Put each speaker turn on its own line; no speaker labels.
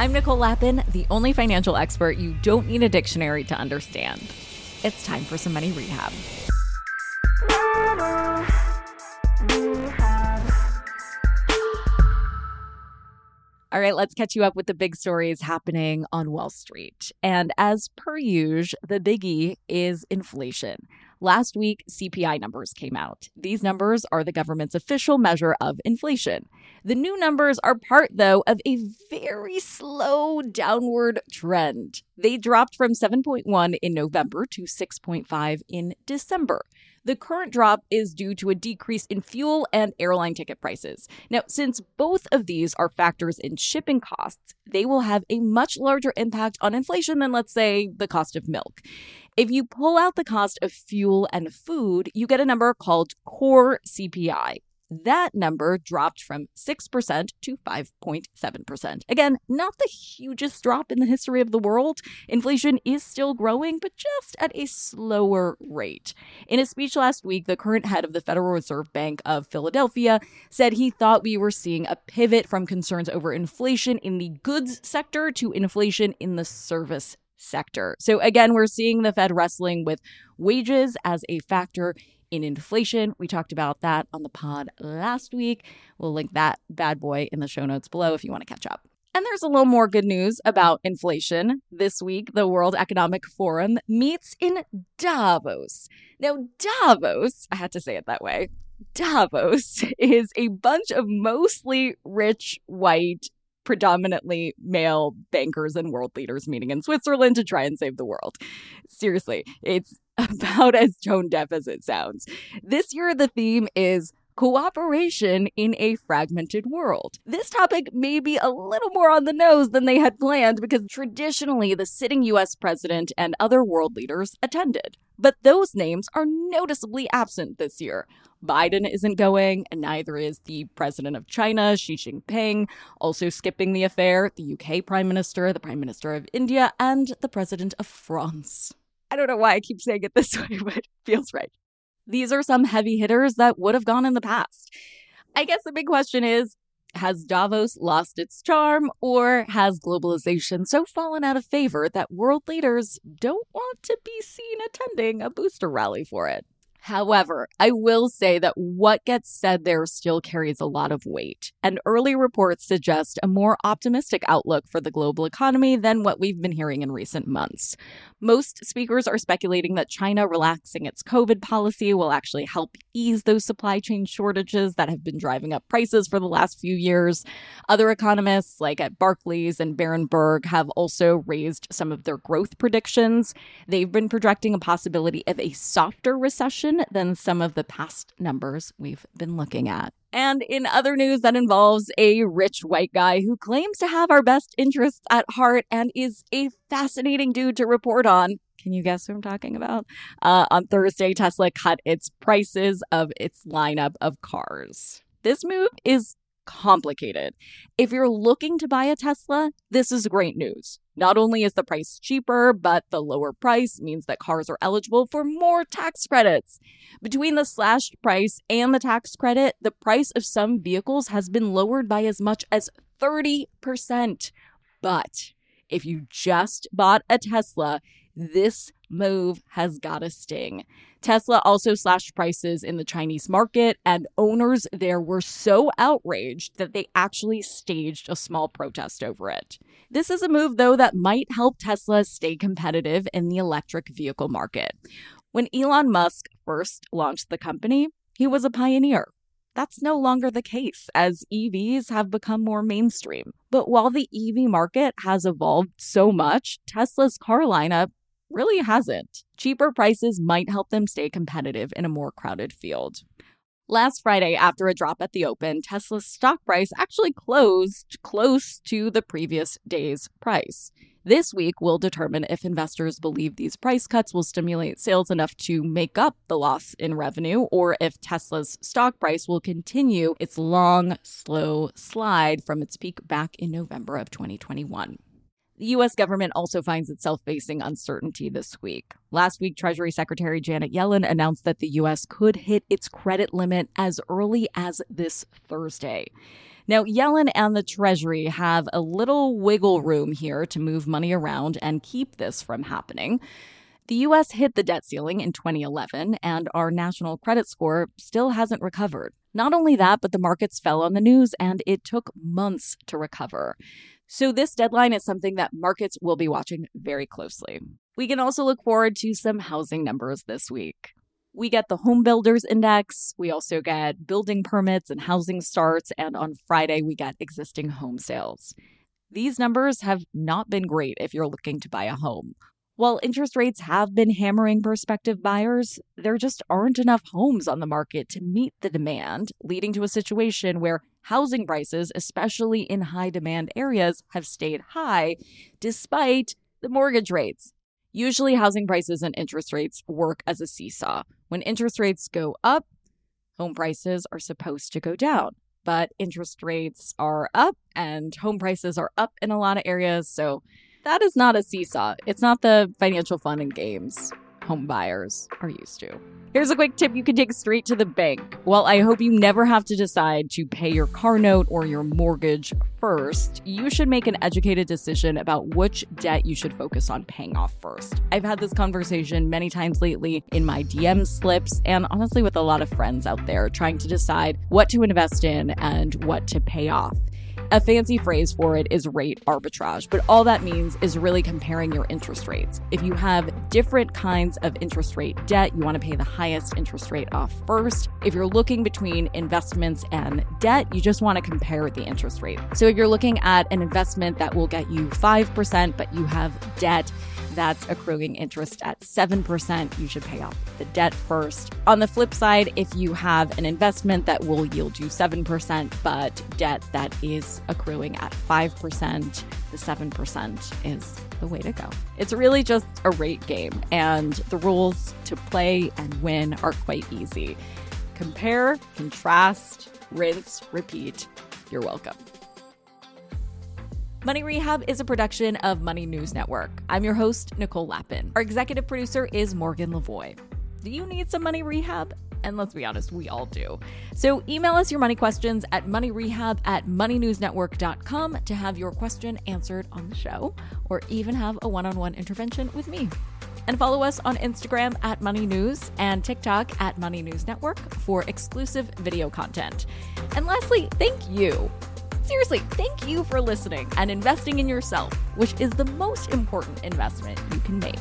I'm Nicole Lapin, the only financial expert you don't need a dictionary to understand. It's time for some money rehab. All right, let's catch you up with the big stories happening on Wall Street. And as per usual, the biggie is inflation. Last week, CPI numbers came out. These numbers are the government's official measure of inflation. The new numbers are part, though, of a very slow downward trend. They dropped from 7.1 in November to 6.5 in December. The current drop is due to a decrease in fuel and airline ticket prices. Now, since both of these are factors in shipping costs, they will have a much larger impact on inflation than, let's say, the cost of milk. If you pull out the cost of fuel and food, you get a number called core CPI. That number dropped from 6% to 5.7%. Again, not the hugest drop in the history of the world. Inflation is still growing, but just at a slower rate. In a speech last week, the current head of the Federal Reserve Bank of Philadelphia said he thought we were seeing a pivot from concerns over inflation in the goods sector to inflation in the service sector. So again, we're seeing the Fed wrestling with wages as a factor in inflation. We talked about that on the pod last week. We'll link that bad boy in the show notes below if you want to catch up. And there's a little more good news about inflation. This week, the World Economic Forum meets in Davos. Now, Davos, I had to say it that way. Davos is a bunch of mostly rich white predominantly male bankers and world leaders meeting in Switzerland to try and save the world. Seriously, it's about as tone deaf as it sounds. This year, the theme is cooperation in a fragmented world. This topic may be a little more on the nose than they had planned because traditionally the sitting US president and other world leaders attended. But those names are noticeably absent this year. Biden isn't going, and neither is the president of China, Xi Jinping, also skipping the affair, the UK prime minister, the prime minister of India, and the president of France. I don't know why I keep saying it this way, but it feels right. These are some heavy hitters that would have gone in the past. I guess the big question is has Davos lost its charm, or has globalization so fallen out of favor that world leaders don't want to be seen attending a booster rally for it? However, I will say that what gets said there still carries a lot of weight, and early reports suggest a more optimistic outlook for the global economy than what we've been hearing in recent months. Most speakers are speculating that China relaxing its COVID policy will actually help ease those supply chain shortages that have been driving up prices for the last few years. Other economists, like at Barclays and Berenberg, have also raised some of their growth predictions. They've been projecting a possibility of a softer recession than some of the past numbers we've been looking at. And in other news that involves a rich white guy who claims to have our best interests at heart and is a fascinating dude to report on. Can you guess who I'm talking about? Uh, on Thursday, Tesla cut its prices of its lineup of cars. This move is complicated. If you're looking to buy a Tesla, this is great news. Not only is the price cheaper, but the lower price means that cars are eligible for more tax credits. Between the slashed price and the tax credit, the price of some vehicles has been lowered by as much as 30%. But if you just bought a Tesla, this move has got a sting. Tesla also slashed prices in the Chinese market, and owners there were so outraged that they actually staged a small protest over it. This is a move, though, that might help Tesla stay competitive in the electric vehicle market. When Elon Musk first launched the company, he was a pioneer. That's no longer the case as EVs have become more mainstream. But while the EV market has evolved so much, Tesla's car lineup really hasn't. Cheaper prices might help them stay competitive in a more crowded field. Last Friday, after a drop at the open, Tesla's stock price actually closed close to the previous day's price. This week will determine if investors believe these price cuts will stimulate sales enough to make up the loss in revenue, or if Tesla's stock price will continue its long, slow slide from its peak back in November of 2021. The U.S. government also finds itself facing uncertainty this week. Last week, Treasury Secretary Janet Yellen announced that the U.S. could hit its credit limit as early as this Thursday. Now, Yellen and the Treasury have a little wiggle room here to move money around and keep this from happening. The U.S. hit the debt ceiling in 2011, and our national credit score still hasn't recovered. Not only that, but the markets fell on the news, and it took months to recover. So, this deadline is something that markets will be watching very closely. We can also look forward to some housing numbers this week. We get the home builders index, we also get building permits and housing starts, and on Friday, we get existing home sales. These numbers have not been great if you're looking to buy a home. While interest rates have been hammering prospective buyers, there just aren't enough homes on the market to meet the demand, leading to a situation where housing prices, especially in high demand areas, have stayed high despite the mortgage rates. Usually, housing prices and interest rates work as a seesaw. When interest rates go up, home prices are supposed to go down. But interest rates are up and home prices are up in a lot of areas. So that is not a seesaw. It's not the financial fun and games home buyers are used to. Here's a quick tip you can take straight to the bank. Well, I hope you never have to decide to pay your car note or your mortgage first. You should make an educated decision about which debt you should focus on paying off first. I've had this conversation many times lately in my DM slips and honestly with a lot of friends out there trying to decide what to invest in and what to pay off. A fancy phrase for it is rate arbitrage, but all that means is really comparing your interest rates. If you have different kinds of interest rate debt, you want to pay the highest interest rate off first. If you're looking between investments and debt, you just want to compare the interest rate. So if you're looking at an investment that will get you 5%, but you have debt, that's accruing interest at 7%. You should pay off the debt first. On the flip side, if you have an investment that will yield you 7%, but debt that is accruing at 5%, the 7% is the way to go. It's really just a rate game, and the rules to play and win are quite easy. Compare, contrast, rinse, repeat. You're welcome. Money Rehab is a production of Money News Network. I'm your host, Nicole Lapin. Our executive producer is Morgan Lavoie. Do you need some money rehab? And let's be honest, we all do. So email us your money questions at moneyrehab at moneynewsnetwork.com to have your question answered on the show or even have a one on one intervention with me. And follow us on Instagram at Money News and TikTok at Money News Network for exclusive video content. And lastly, thank you Seriously, thank you for listening and investing in yourself, which is the most important investment you can make.